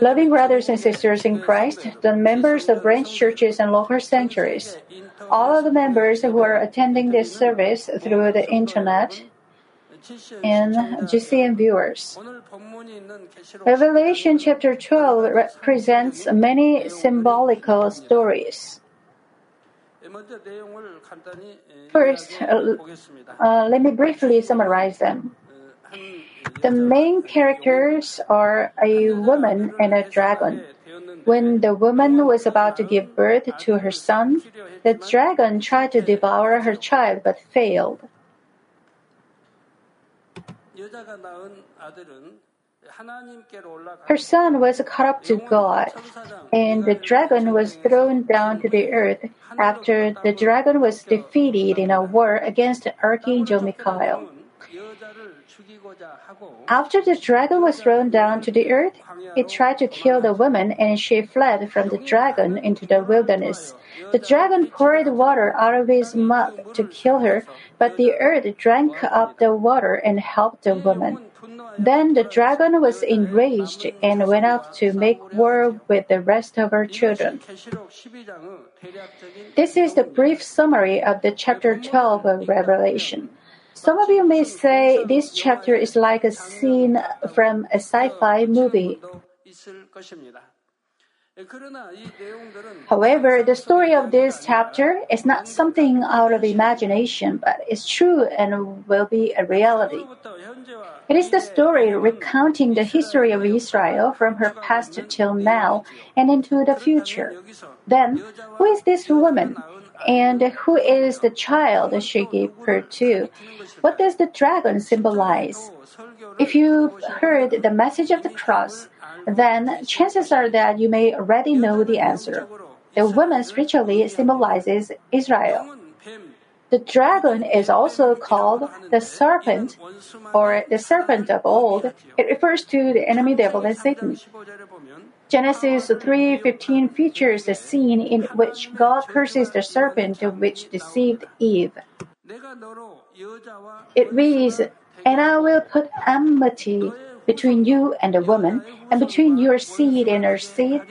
Loving brothers and sisters in Christ, the members of branch churches and local sanctuaries, all of the members who are attending this service through the internet, and GCN viewers. Revelation chapter 12 represents many symbolical stories. First, uh, uh, let me briefly summarize them. The main characters are a woman and a dragon. When the woman was about to give birth to her son, the dragon tried to devour her child but failed. Her son was caught up to God, and the dragon was thrown down to the earth after the dragon was defeated in a war against Archangel Michael. After the dragon was thrown down to the earth, it tried to kill the woman and she fled from the dragon into the wilderness. The dragon poured water out of his mouth to kill her, but the earth drank up the water and helped the woman. Then the dragon was enraged and went out to make war with the rest of her children. This is the brief summary of the chapter 12 of Revelation. Some of you may say this chapter is like a scene from a sci fi movie. However, the story of this chapter is not something out of imagination, but is true and will be a reality. It is the story recounting the history of Israel from her past till now and into the future. Then, who is this woman? And who is the child she gave birth to? What does the dragon symbolize? If you heard the message of the cross, then chances are that you may already know the answer. The woman spiritually symbolizes Israel. The dragon is also called the serpent or the serpent of old. It refers to the enemy devil and Satan. Genesis 3:15 features a scene in which God curses the serpent which deceived Eve. It reads, "And I will put enmity between you and the woman, and between your seed and her seed.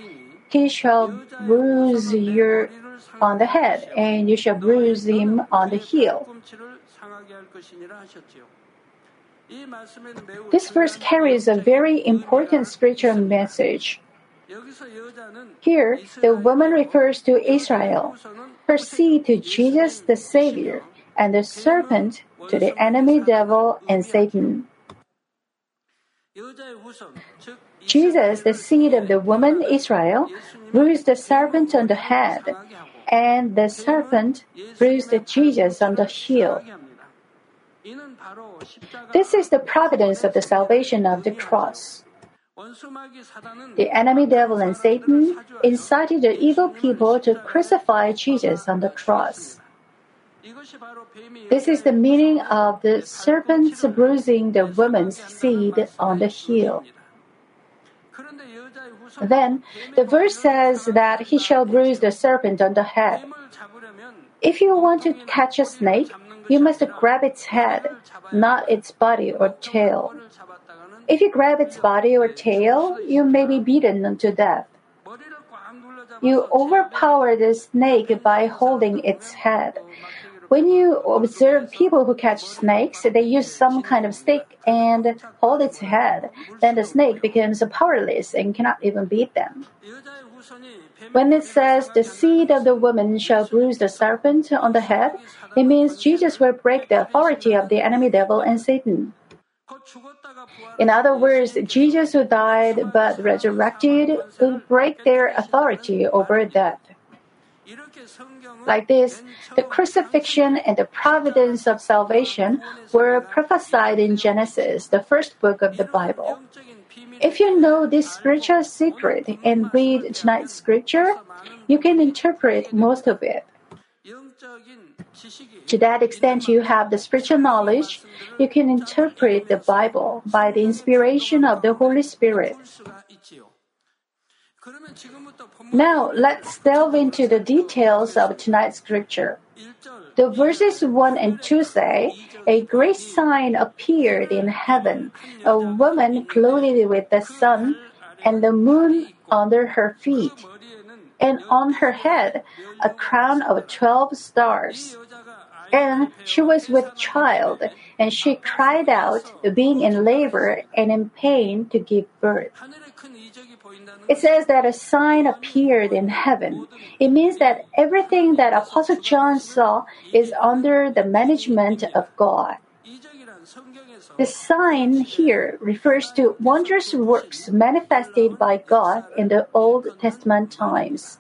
He shall bruise your on the head, and you shall bruise him on the heel." This verse carries a very important spiritual message. Here, the woman refers to Israel, her seed to Jesus the Savior, and the serpent to the enemy devil and Satan. Jesus, the seed of the woman Israel, bruised the serpent on the head, and the serpent bruised Jesus on the heel. This is the providence of the salvation of the cross. The enemy devil and Satan incited the evil people to crucify Jesus on the cross. This is the meaning of the serpent's bruising the woman's seed on the heel. Then the verse says that he shall bruise the serpent on the head. If you want to catch a snake, you must grab its head, not its body or tail. If you grab its body or tail, you may be beaten to death. You overpower the snake by holding its head. When you observe people who catch snakes, they use some kind of stick and hold its head. Then the snake becomes powerless and cannot even beat them. When it says the seed of the woman shall bruise the serpent on the head, it means Jesus will break the authority of the enemy devil and Satan. In other words, Jesus who died but resurrected will break their authority over death. Like this, the crucifixion and the providence of salvation were prophesied in Genesis, the first book of the Bible. If you know this spiritual secret and read tonight's scripture, you can interpret most of it. To that extent, you have the spiritual knowledge, you can interpret the Bible by the inspiration of the Holy Spirit. Now, let's delve into the details of tonight's scripture. The verses 1 and 2 say, A great sign appeared in heaven, a woman clothed with the sun and the moon under her feet, and on her head a crown of twelve stars. And she was with child, and she cried out, being in labor and in pain to give birth. It says that a sign appeared in heaven. It means that everything that Apostle John saw is under the management of God. The sign here refers to wondrous works manifested by God in the Old Testament times.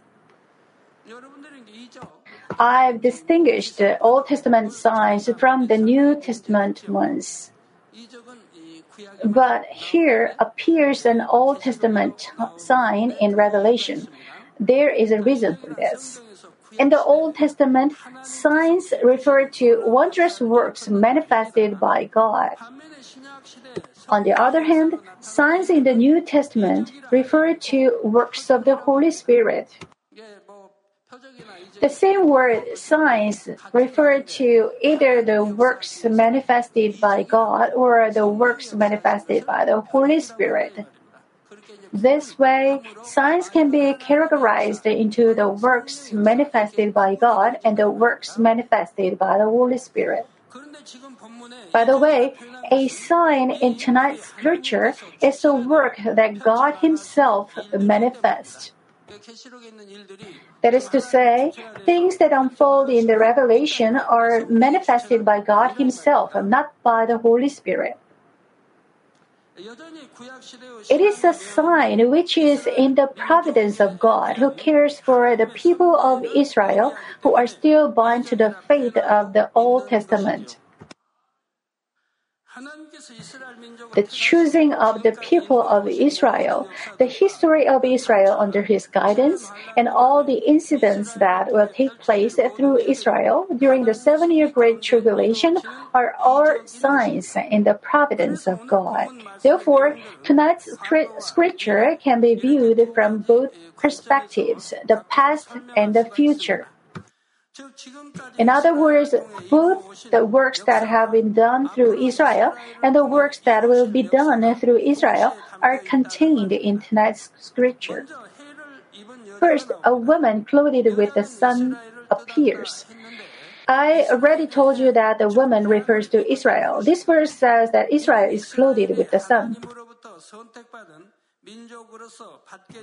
I've distinguished the Old Testament signs from the New Testament ones. But here appears an Old Testament sign in Revelation. There is a reason for this. In the Old Testament, signs refer to wondrous works manifested by God. On the other hand, signs in the New Testament refer to works of the Holy Spirit. The same word signs refer to either the works manifested by God or the works manifested by the Holy Spirit. This way, signs can be categorized into the works manifested by God and the works manifested by the Holy Spirit. By the way, a sign in tonight's scripture is a work that God Himself manifests. That is to say, things that unfold in the revelation are manifested by God Himself, not by the Holy Spirit. It is a sign which is in the providence of God who cares for the people of Israel who are still bound to the faith of the Old Testament. The choosing of the people of Israel, the history of Israel under his guidance, and all the incidents that will take place through Israel during the seven year Great Tribulation are all signs in the providence of God. Therefore, tonight's scripture can be viewed from both perspectives the past and the future. In other words, both the works that have been done through Israel and the works that will be done through Israel are contained in tonight's scripture. First, a woman clothed with the sun appears. I already told you that the woman refers to Israel. This verse says that Israel is clothed with the sun.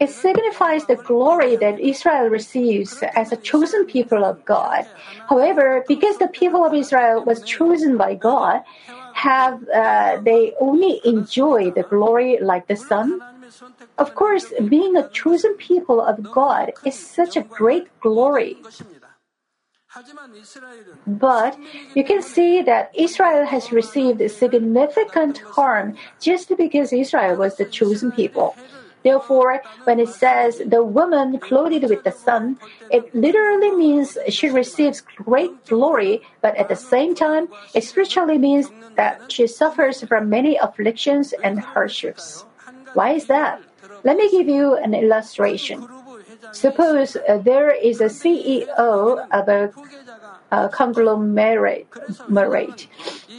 It signifies the glory that Israel receives as a chosen people of God. However, because the people of Israel was chosen by God, have uh, they only enjoy the glory like the sun? Of course, being a chosen people of God is such a great glory. But you can see that Israel has received significant harm just because Israel was the chosen people. Therefore, when it says the woman clothed with the sun, it literally means she receives great glory, but at the same time, it spiritually means that she suffers from many afflictions and hardships. Why is that? Let me give you an illustration. Suppose uh, there is a CEO of a, a conglomerate,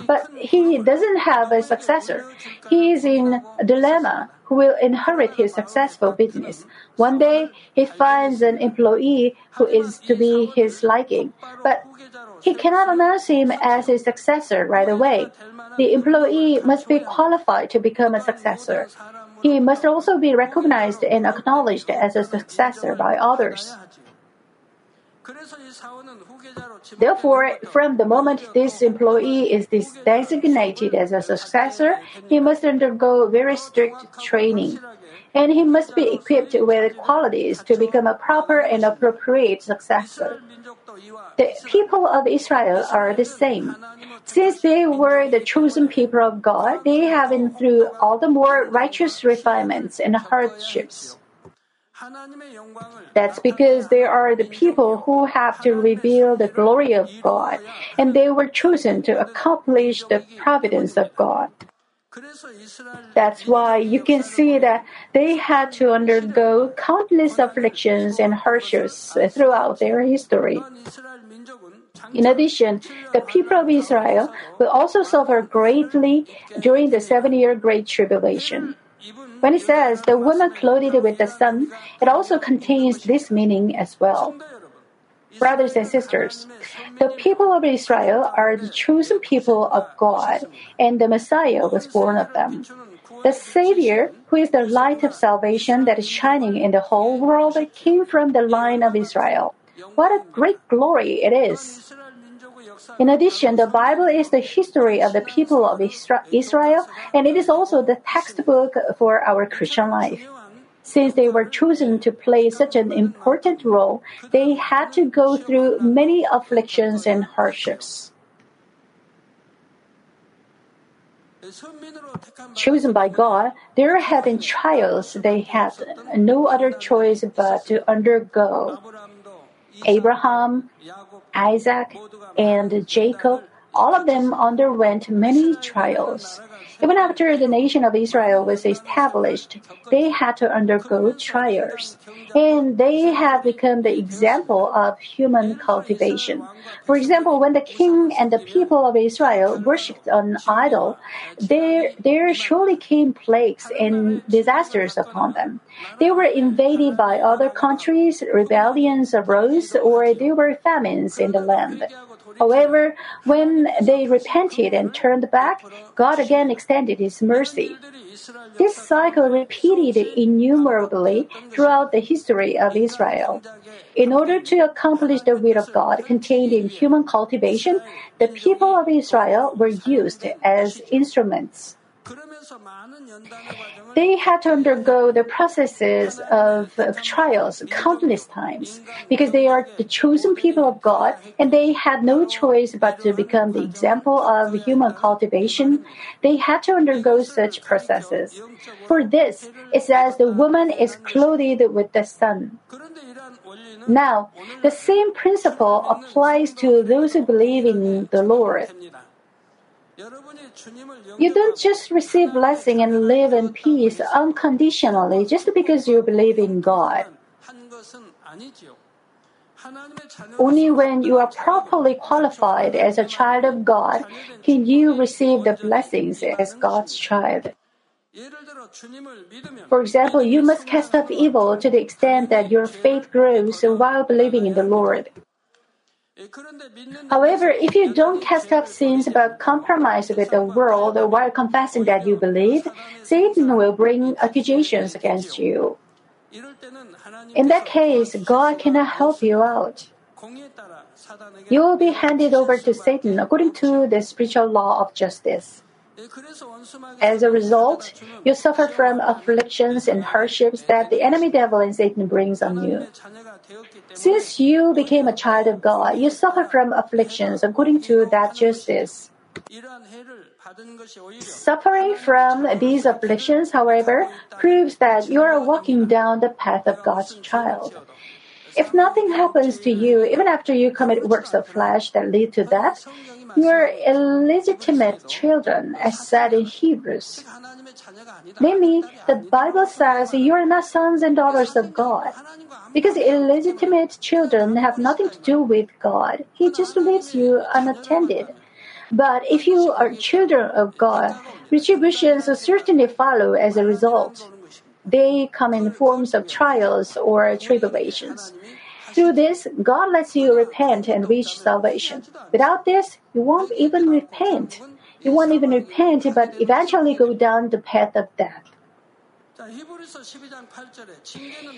but he doesn't have a successor. He is in a dilemma who will inherit his successful business. One day, he finds an employee who is to be his liking, but he cannot announce him as his successor right away. The employee must be qualified to become a successor. He must also be recognized and acknowledged as a successor by others. Therefore, from the moment this employee is designated as a successor, he must undergo very strict training. And he must be equipped with qualities to become a proper and appropriate successor. The people of Israel are the same. Since they were the chosen people of God, they have been through all the more righteous refinements and hardships. That's because they are the people who have to reveal the glory of God, and they were chosen to accomplish the providence of God. That's why you can see that they had to undergo countless afflictions and hardships throughout their history. In addition, the people of Israel will also suffer greatly during the seven year Great Tribulation. When it says the woman clothed with the sun, it also contains this meaning as well. Brothers and sisters, the people of Israel are the chosen people of God, and the Messiah was born of them. The Savior, who is the light of salvation that is shining in the whole world, came from the line of Israel. What a great glory it is! In addition, the Bible is the history of the people of Israel, and it is also the textbook for our Christian life. Since they were chosen to play such an important role, they had to go through many afflictions and hardships. Chosen by God, there have been trials they had no other choice but to undergo. Abraham, Isaac, and Jacob, all of them underwent many trials. Even after the nation of Israel was established, they had to undergo trials. And they have become the example of human cultivation. For example, when the king and the people of Israel worshipped an idol, there, there surely came plagues and disasters upon them. They were invaded by other countries, rebellions arose, or there were famines in the land. However, when they repented and turned back, God again extended His mercy. This cycle repeated innumerably throughout the history of Israel. In order to accomplish the will of God contained in human cultivation, the people of Israel were used as instruments. They had to undergo the processes of, of, trials countless times because they are the chosen people of God and they had no choice but to become the example of human cultivation. They had to undergo such processes. For this, it says the woman is clothed with the sun. Now, the same principle applies to those who believe in the Lord. You don't just receive blessing and live in peace unconditionally just because you believe in God. Only when you are properly qualified as a child of God can you receive the blessings as God's child. For example, you must cast off evil to the extent that your faith grows while believing in the Lord. However, if you don't cast off sins but compromise with the world while confessing that you believe, Satan will bring accusations against you. In that case, God cannot help you out. You will be handed over to Satan according to the spiritual law of justice. As a result, you suffer from afflictions and hardships that the enemy devil and Satan brings on you. Since you became a child of God, you suffer from afflictions according to that justice. Suffering from these afflictions, however, proves that you are walking down the path of God's child. If nothing happens to you, even after you commit works of flesh that lead to death, you are illegitimate children, as said in Hebrews. Namely, the Bible says you are not sons and daughters of God. Because illegitimate children have nothing to do with God, He just leaves you unattended. But if you are children of God, retributions certainly follow as a result. They come in forms of trials or tribulations. Through this, God lets you repent and reach salvation. Without this, you won't even repent. You won't even repent, but eventually go down the path of death.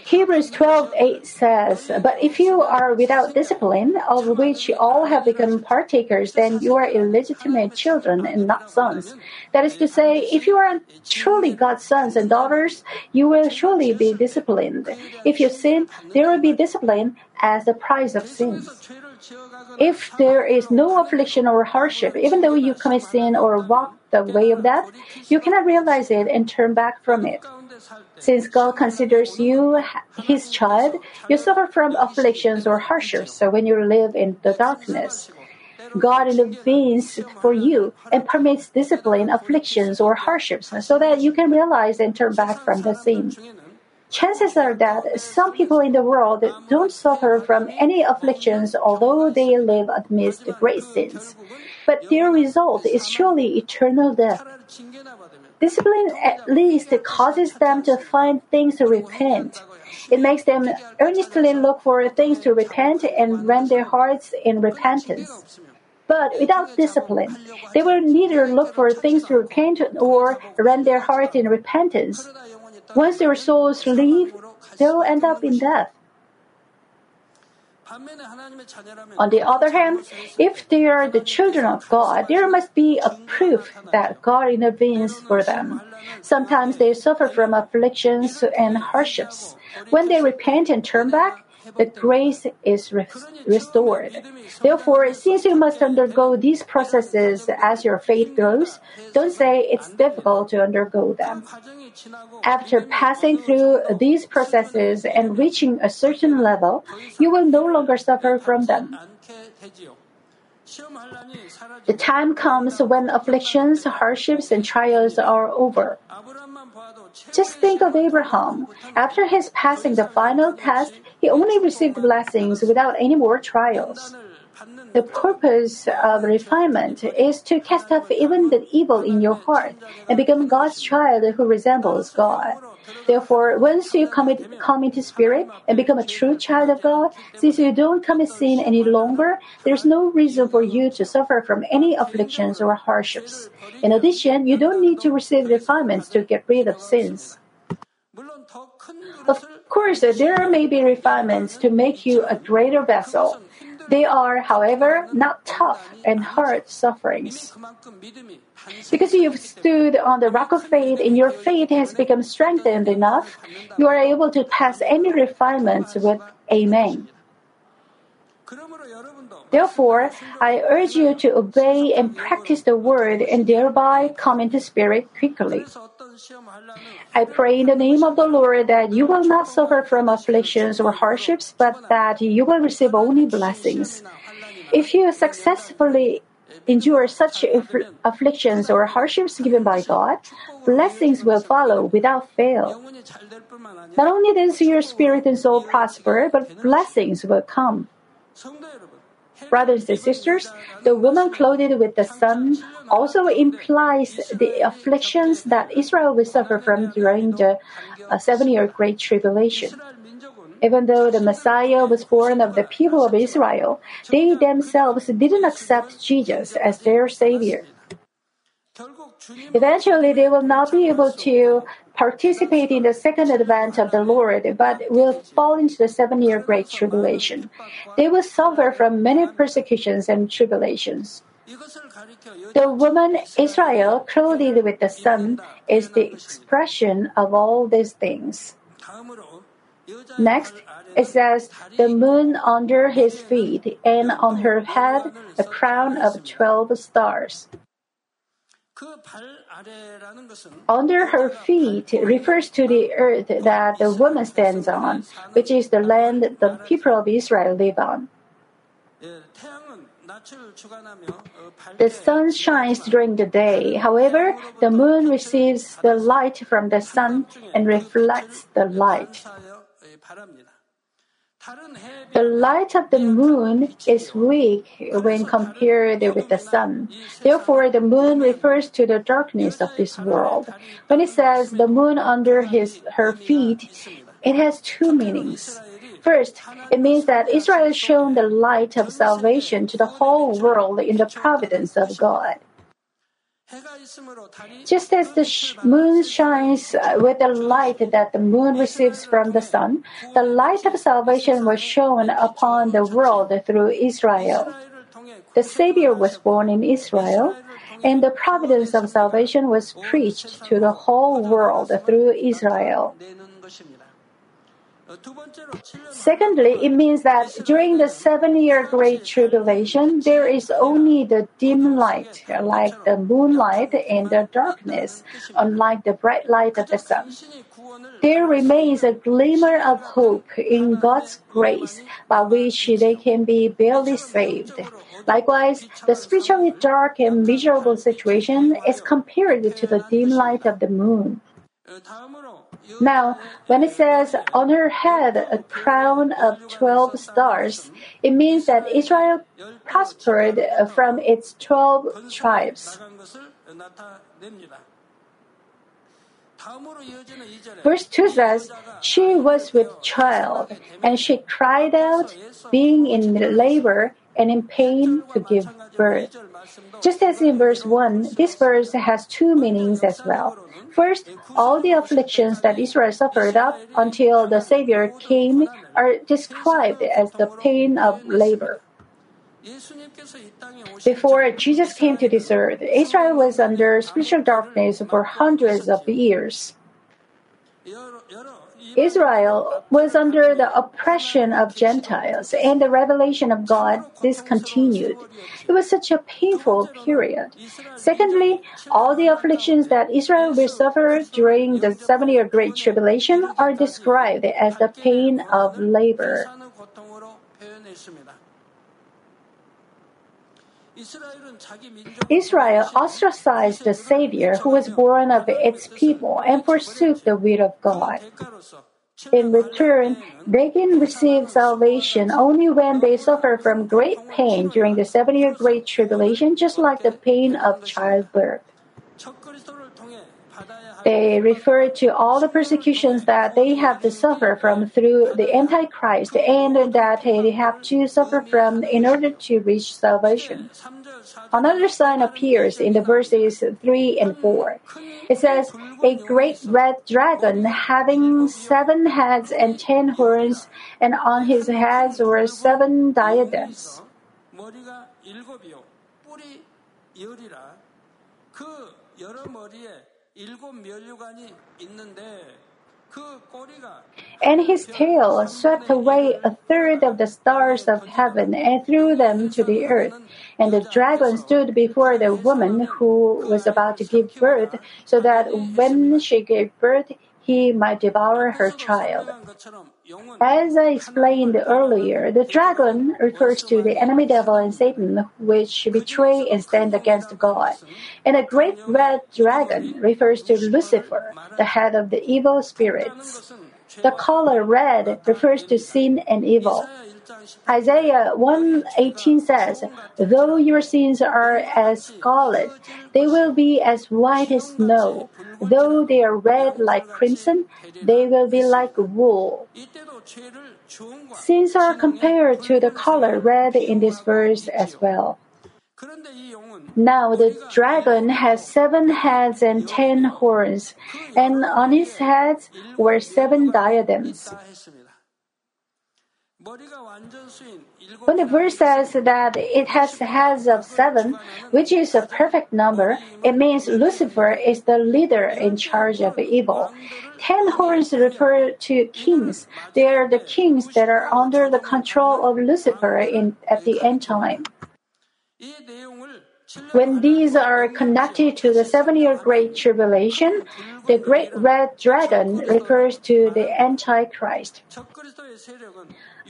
Hebrews 12:8 says, "But if you are without discipline, of which all have become partakers, then you are illegitimate children and not sons." That is to say, if you are truly God's sons and daughters, you will surely be disciplined. If you sin, there will be discipline as the price of sin. If there is no affliction or hardship, even though you commit sin or walk the way of death, you cannot realize it and turn back from it. Since God considers you His child, you suffer from afflictions or hardships so when you live in the darkness. God intervenes for you and permits discipline, afflictions, or hardships so that you can realize and turn back from the sin. Chances are that some people in the world don't suffer from any afflictions although they live amidst great sins. But their result is surely eternal death. Discipline at least causes them to find things to repent. It makes them earnestly look for things to repent and rend their hearts in repentance. But without discipline, they will neither look for things to repent or rend their hearts in repentance. Once their souls leave, they'll end up in death. On the other hand, if they are the children of God, there must be a proof that God intervenes for them. Sometimes they suffer from afflictions and hardships. When they repent and turn back, the grace is restored. Therefore, since you must undergo these processes as your faith grows, don't say it's difficult to undergo them. After passing through these processes and reaching a certain level, you will no longer suffer from them. The time comes when afflictions, hardships, and trials are over. Just think of Abraham. After his passing the final test, he only received blessings without any more trials. The purpose of refinement is to cast off even the evil in your heart and become God's child who resembles God. Therefore, once you commit, come into spirit and become a true child of God, since you don't commit sin any longer, there's no reason for you to suffer from any afflictions or hardships. In addition, you don't need to receive refinements to get rid of sins. Of course, there may be refinements to make you a greater vessel. They are, however, not tough and hard sufferings. Because you've stood on the rock of faith and your faith has become strengthened enough, you are able to pass any refinements with Amen. Therefore, I urge you to obey and practice the word and thereby come into spirit quickly. I pray in the name of the Lord that you will not suffer from afflictions or hardships, but that you will receive only blessings. If you successfully endure such afflictions or hardships given by God, blessings will follow without fail. Not only does your spirit and soul prosper, but blessings will come. Brothers and sisters, the woman clothed with the sun also implies the afflictions that Israel will suffer from during the uh, seven year Great Tribulation. Even though the Messiah was born of the people of Israel, they themselves didn't accept Jesus as their Savior. Eventually, they will not be able to participate in the second advent of the Lord, but will fall into the seven year Great Tribulation. They will suffer from many persecutions and tribulations. The woman Israel clothed with the sun is the expression of all these things. Next, it says, the moon under his feet, and on her head a crown of twelve stars. Under her feet refers to the earth that the woman stands on, which is the land the people of Israel live on. The sun shines during the day. However, the moon receives the light from the sun and reflects the light. The light of the moon is weak when compared with the sun. Therefore, the moon refers to the darkness of this world. When it says the moon under his, her feet, it has two meanings. First, it means that Israel shown the light of salvation to the whole world in the providence of God. Just as the sh- moon shines uh, with the light that the moon receives from the sun, the light of salvation was shown upon the world through Israel. The Savior was born in Israel, and the providence of salvation was preached to the whole world through Israel. Secondly, it means that during the seven year Great Tribulation, there is only the dim light, like the moonlight and the darkness, unlike the bright light of the sun. There remains a glimmer of hope in God's grace by which they can be barely saved. Likewise, the spiritually dark and miserable situation is compared to the dim light of the moon. Now, when it says on her head a crown of 12 stars, it means that Israel prospered from its 12 tribes. Verse 2 says, She was with child, and she cried out, being in labor and in pain to give birth. Just as in verse 1, this verse has two meanings as well. First, all the afflictions that Israel suffered up until the Savior came are described as the pain of labor. Before Jesus came to this earth, Israel was under spiritual darkness for hundreds of years. Israel was under the oppression of Gentiles, and the revelation of God discontinued. It was such a painful period. Secondly, all the afflictions that Israel will suffer during the seven year Great Tribulation are described as the pain of labor. Israel ostracized the Savior who was born of its people and forsook the will of God. In return, they can receive salvation only when they suffer from great pain during the seven year Great Tribulation, just like the pain of childbirth. They refer to all the persecutions that they have to suffer from through the Antichrist and that they have to suffer from in order to reach salvation. Another sign appears in the verses 3 and 4. It says, A great red dragon having seven heads and ten horns, and on his heads were seven diadems. And his tail swept away a third of the stars of heaven and threw them to the earth. And the dragon stood before the woman who was about to give birth, so that when she gave birth, he might devour her child. As I explained earlier, the dragon refers to the enemy devil and Satan, which betray and stand against God. And the great red dragon refers to Lucifer, the head of the evil spirits. The color red refers to sin and evil. Isaiah 1:18 says, "Though your sins are as scarlet, they will be as white as snow. Though they are red like crimson, they will be like wool." Sins are compared to the color red in this verse as well. Now the dragon has seven heads and ten horns, and on his heads were seven diadems. When the verse says that it has heads of seven, which is a perfect number, it means Lucifer is the leader in charge of evil. Ten horns refer to kings. They are the kings that are under the control of Lucifer in, at the end time. When these are connected to the seven year Great Tribulation, the Great Red Dragon refers to the Antichrist.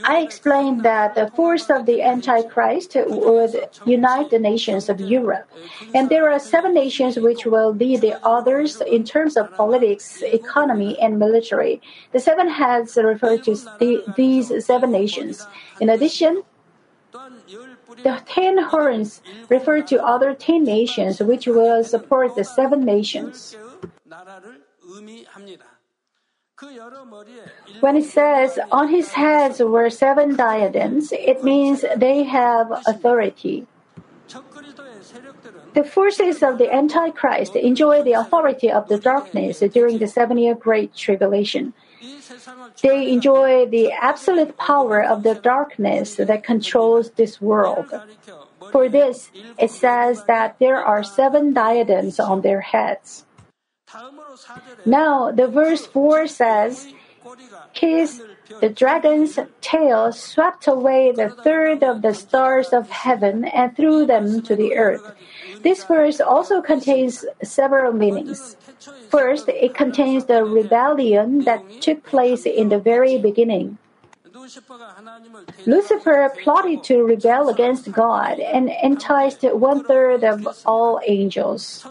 I explained that the force of the Antichrist would unite the nations of Europe. And there are seven nations which will lead the others in terms of politics, economy, and military. The seven heads refer to the, these seven nations. In addition, the ten horns refer to other ten nations which will support the seven nations. When it says on his heads were seven diadems, it means they have authority. The forces of the Antichrist enjoy the authority of the darkness during the seven year Great Tribulation. They enjoy the absolute power of the darkness that controls this world. For this, it says that there are seven diadems on their heads. Now, the verse 4 says, Kiss the dragon's tail swept away the third of the stars of heaven and threw them to the earth. This verse also contains several meanings. First, it contains the rebellion that took place in the very beginning. Lucifer plotted to rebel against God and enticed one third of all angels.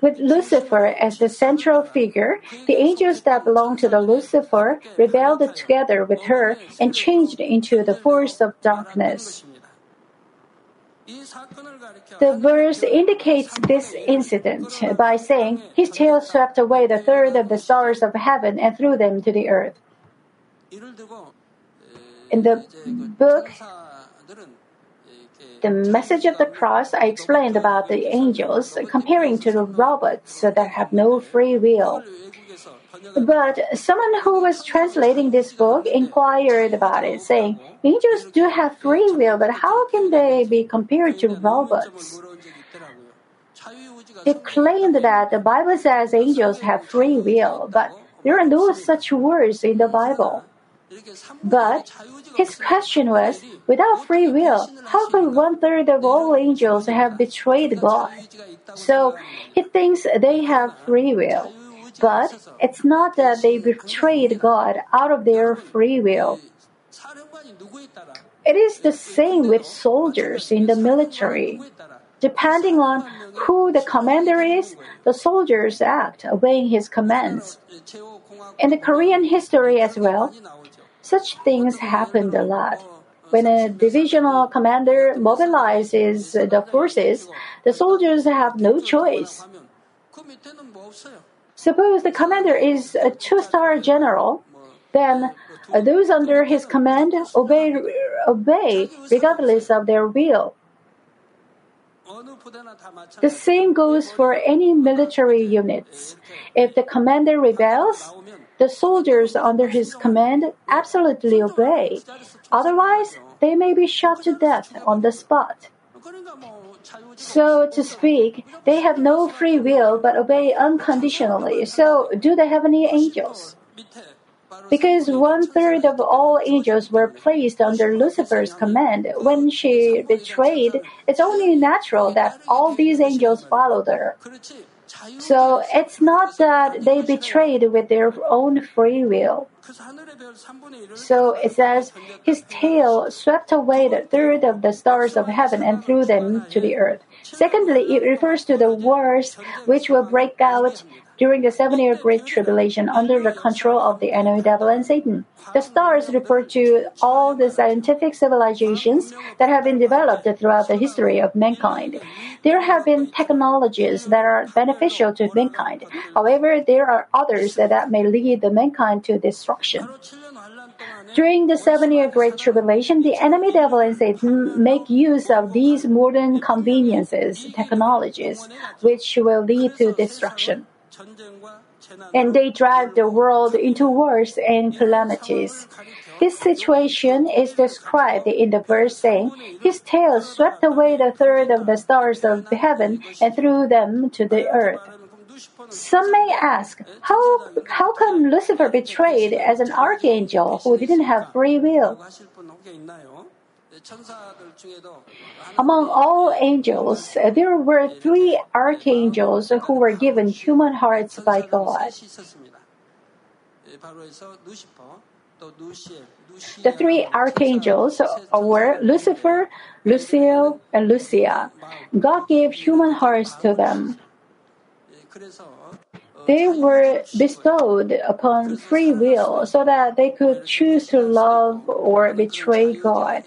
With Lucifer as the central figure, the angels that belonged to the Lucifer rebelled together with her and changed into the force of darkness. The verse indicates this incident by saying, His tail swept away the third of the stars of heaven and threw them to the earth. In the book, The Message of the Cross, I explained about the angels comparing to the robots that have no free will. But someone who was translating this book inquired about it, saying, Angels do have free will, but how can they be compared to robots? They claimed that the Bible says angels have free will, but there are no such words in the Bible. But his question was, without free will, how could one third of all angels have betrayed God? So he thinks they have free will. But it's not that they betrayed God out of their free will. It is the same with soldiers in the military. Depending on who the commander is, the soldiers act obeying his commands. In the Korean history as well, such things happened a lot. When a divisional commander mobilizes the forces, the soldiers have no choice. Suppose the commander is a two star general, then those under his command obey, obey regardless of their will. The same goes for any military units. If the commander rebels, the soldiers under his command absolutely obey. Otherwise, they may be shot to death on the spot. So to speak, they have no free will but obey unconditionally. So do they have any angels? Because one third of all angels were placed under Lucifer's command when she betrayed, it's only natural that all these angels followed her. So it's not that they betrayed with their own free will. So it says, His tail swept away the third of the stars of heaven and threw them to the earth. Secondly, it refers to the wars which will break out during the seven year Great Tribulation under the control of the enemy devil and Satan. The stars refer to all the scientific civilizations that have been developed throughout the history of mankind. There have been technologies that are beneficial to mankind. However, there are others that, may lead the mankind to destruction. During the seven year Great Tribulation, the enemy devil and Satan make use of these modern conveniences, technologies, which will lead to destruction. And they drive the world into wars and calamities. This situation is described in the verse saying, His tail swept away the third of the stars of heaven and threw them to the earth. Some may ask, how, how come Lucifer betrayed as an archangel who didn't have free will? Among all angels, there were three archangels who were given human hearts by God. The three archangels were Lucifer, Luciel, and Lucia. God gave human hearts to them. They were bestowed upon free will so that they could choose to love or betray God.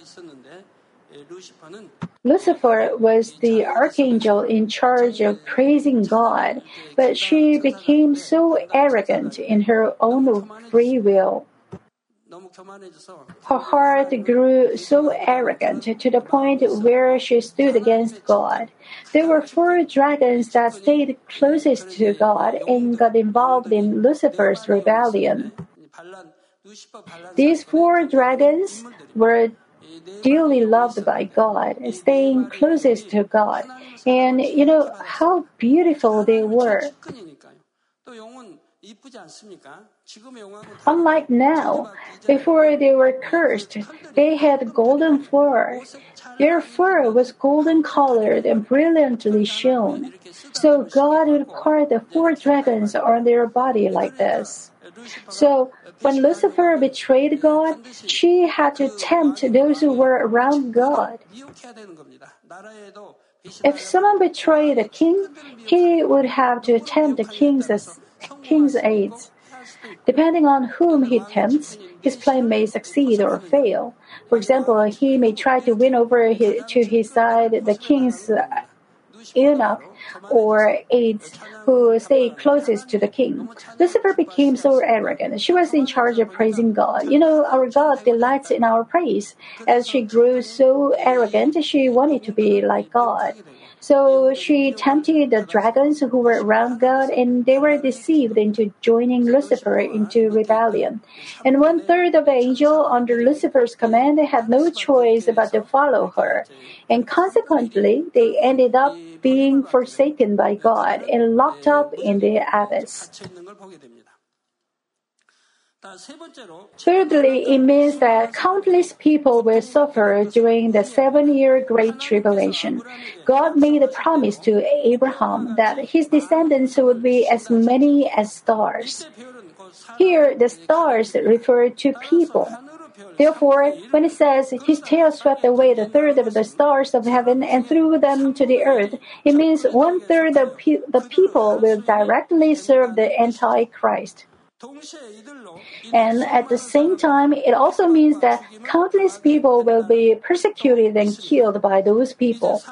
Lucifer was the archangel in charge of praising God, but she became so arrogant in her own free will. Her heart grew so arrogant to the point where she stood against God. There were four dragons that stayed closest to God and got involved in Lucifer's rebellion. These four dragons were dearly loved by God, staying closest to God. And you know how beautiful they were. Unlike now, before they were cursed, they had golden fur. Their fur was golden colored and brilliantly shone. So God would carve the four dragons on their body like this. So when Lucifer betrayed God, she had to tempt those who were around God. If someone betrayed a king, he would have to tempt the king's, king's aides. Depending on whom he tempts, his plan may succeed or fail. For example, he may try to win over his, to his side the king's eunuch or aides who stay closest to the king. Lucifer became so arrogant. She was in charge of praising God. You know, our God delights in our praise. As she grew so arrogant, she wanted to be like God. So she tempted the dragons who were around God, and they were deceived into joining Lucifer into rebellion. And one third of the angels under Lucifer's command had no choice but to follow her. And consequently, they ended up being forsaken by God and locked up in the abyss. Thirdly, it means that countless people will suffer during the seven year Great Tribulation. God made a promise to Abraham that his descendants would be as many as stars. Here, the stars refer to people. Therefore, when it says his tail swept away the third of the stars of heaven and threw them to the earth, it means one third of pe- the people will directly serve the Antichrist. And at the same time, it also means that countless people will be persecuted and killed by those people.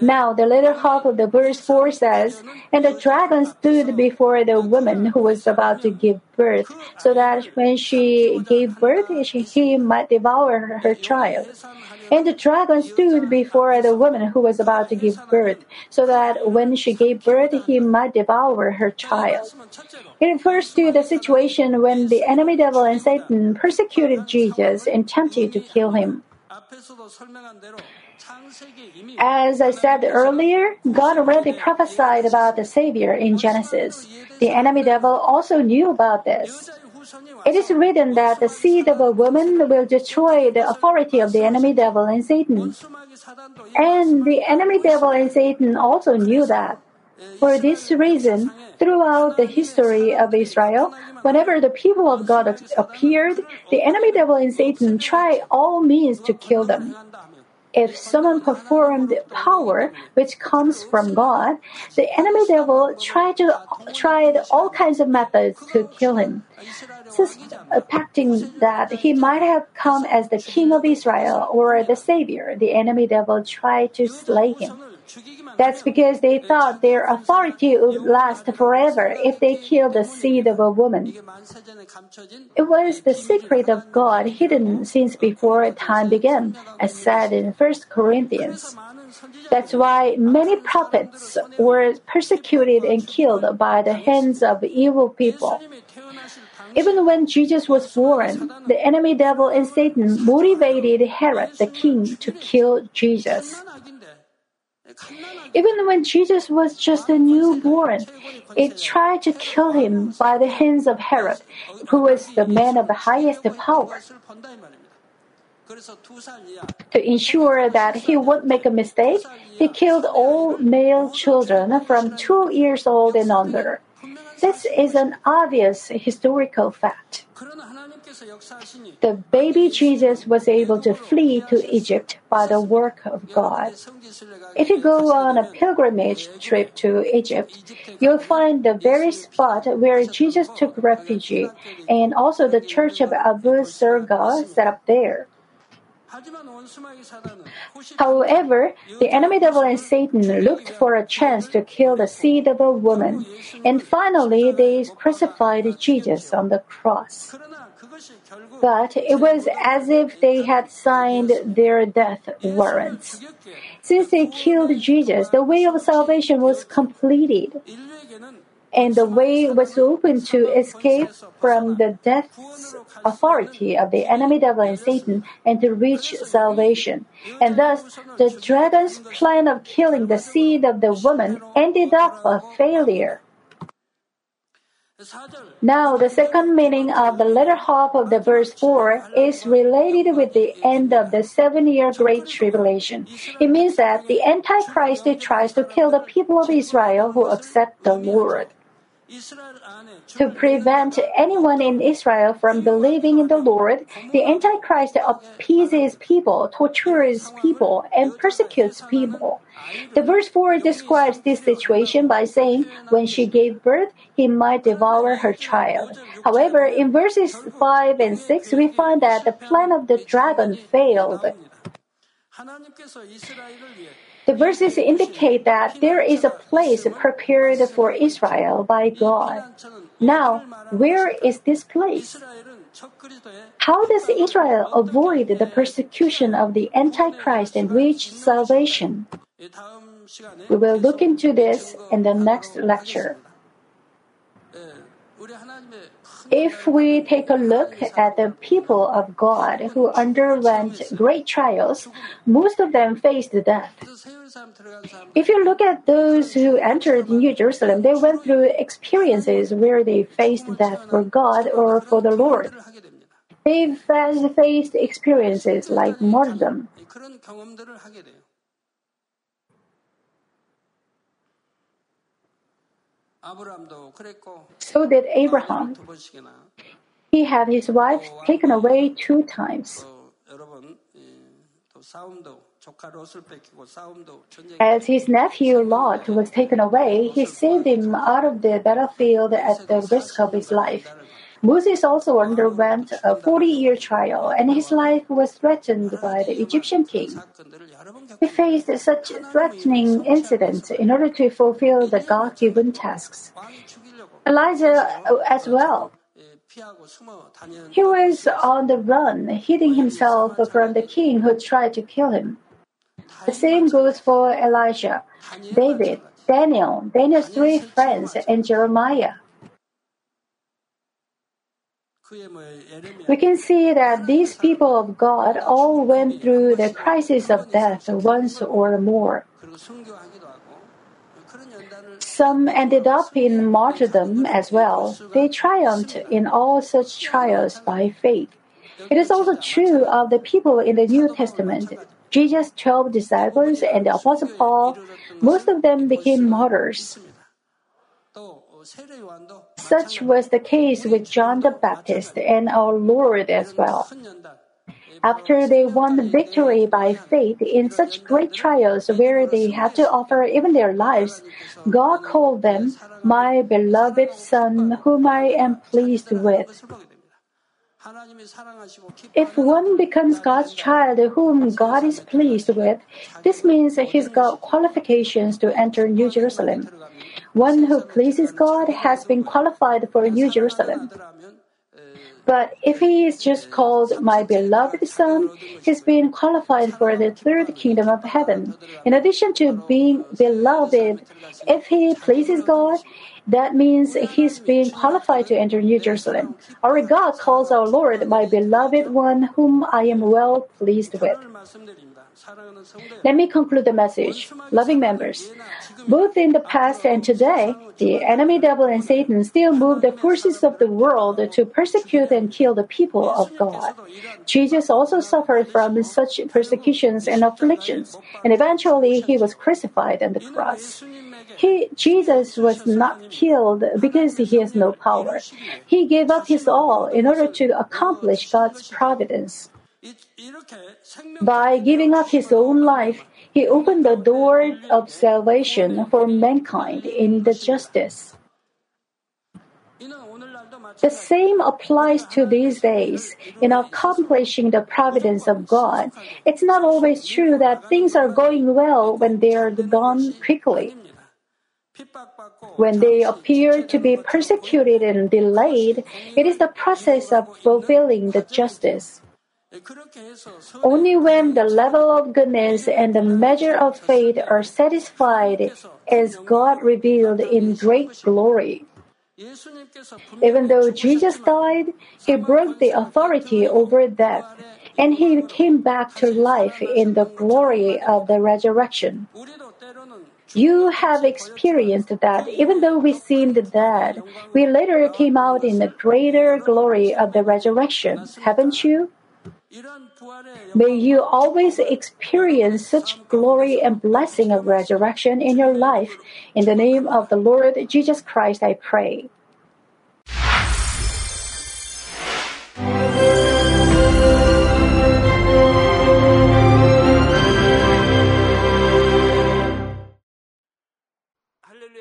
Now, the latter half of the verse 4 says, And the dragon stood before the woman who was about to give birth, so that when she gave birth, she, he might devour her child. And the dragon stood before the woman who was about to give birth, so that when she gave birth, he might devour her child. It refers to the situation when the enemy devil and Satan persecuted Jesus and tempted to kill him. As I said earlier, God already prophesied about the Savior in Genesis. The enemy devil also knew about this. It is written that the seed of a woman will destroy the authority of the enemy devil and Satan. And the enemy devil and Satan also knew that. For this reason, throughout the history of Israel, whenever the people of God appeared, the enemy devil and Satan tried all means to kill them. If someone performed power which comes from God, the enemy devil tried to tried all kinds of methods to kill him, suspecting that he might have come as the king of Israel or the savior. The enemy devil tried to slay him. That's because they thought their authority would last forever if they killed the seed of a woman. It was the secret of God hidden since before time began, as said in 1 Corinthians. That's why many prophets were persecuted and killed by the hands of evil people. Even when Jesus was born, the enemy devil and Satan motivated Herod the king to kill Jesus. Even when Jesus was just a newborn, it tried to kill him by the hands of Herod, who was the man of the highest power. To ensure that he wouldn't make a mistake, he killed all male children from two years old and under. This is an obvious historical fact. The baby Jesus was able to flee to Egypt by the work of God. If you go on a pilgrimage trip to Egypt, you'll find the very spot where Jesus took refuge and also the church of Abu Serga set up there. However, the enemy devil and Satan looked for a chance to kill the seed of a woman, and finally they crucified Jesus on the cross. But it was as if they had signed their death warrants. Since they killed Jesus, the way of salvation was completed and the way was open to escape from the death authority of the enemy devil and Satan and to reach salvation. And thus, the dragon's plan of killing the seed of the woman ended up a failure. Now, the second meaning of the latter half of the verse 4 is related with the end of the seven year Great Tribulation. It means that the Antichrist tries to kill the people of Israel who accept the Lord. To prevent anyone in Israel from believing in the Lord, the Antichrist appeases people, tortures people, and persecutes people. The verse 4 describes this situation by saying, When she gave birth, he might devour her child. However, in verses 5 and 6, we find that the plan of the dragon failed. The verses indicate that there is a place prepared for Israel by God. Now, where is this place? How does Israel avoid the persecution of the Antichrist and reach salvation? We will look into this in the next lecture. If we take a look at the people of God who underwent great trials, most of them faced death. If you look at those who entered New Jerusalem, they went through experiences where they faced death for God or for the Lord. They faced experiences like martyrdom. So did Abraham. He had his wife taken away two times. As his nephew Lot was taken away, he saved him out of the battlefield at the risk of his life. Moses also underwent a 40 year trial, and his life was threatened by the Egyptian king. He faced such threatening incidents in order to fulfill the God given tasks. Elijah uh, as well. He was on the run, hiding himself from the king who tried to kill him. The same goes for Elijah, David, Daniel, Daniel's three friends, and Jeremiah. We can see that these people of God all went through the crisis of death once or more. Some ended up in martyrdom as well. They triumphed in all such trials by faith. It is also true of the people in the New Testament. Jesus' 12 disciples and the Apostle Paul, most of them became martyrs. Such was the case with John the Baptist and our Lord as well. After they won victory by faith in such great trials where they had to offer even their lives, God called them, My beloved Son, whom I am pleased with. If one becomes God's child whom God is pleased with, this means he's got qualifications to enter New Jerusalem. One who pleases God has been qualified for New Jerusalem. But if he is just called my beloved son, he's been qualified for the third kingdom of heaven. In addition to being beloved, if he pleases God, that means he's being qualified to enter New Jerusalem. Our God calls our Lord my beloved one whom I am well pleased with. Let me conclude the message. Loving members, both in the past and today, the enemy devil and Satan still move the forces of the world to persecute and kill the people of God. Jesus also suffered from such persecutions and afflictions, and eventually he was crucified on the cross. He, Jesus was not killed because he has no power. He gave up his all in order to accomplish God's providence. By giving up his own life, he opened the door of salvation for mankind in the justice. The same applies to these days. In accomplishing the providence of God, it's not always true that things are going well when they are done quickly. When they appear to be persecuted and delayed, it is the process of fulfilling the justice. Only when the level of goodness and the measure of faith are satisfied is God revealed in great glory. Even though Jesus died, he broke the authority over death and he came back to life in the glory of the resurrection. You have experienced that even though we seemed dead, we later came out in the greater glory of the resurrection, haven't you? May you always experience such glory and blessing of resurrection in your life. In the name of the Lord Jesus Christ, I pray.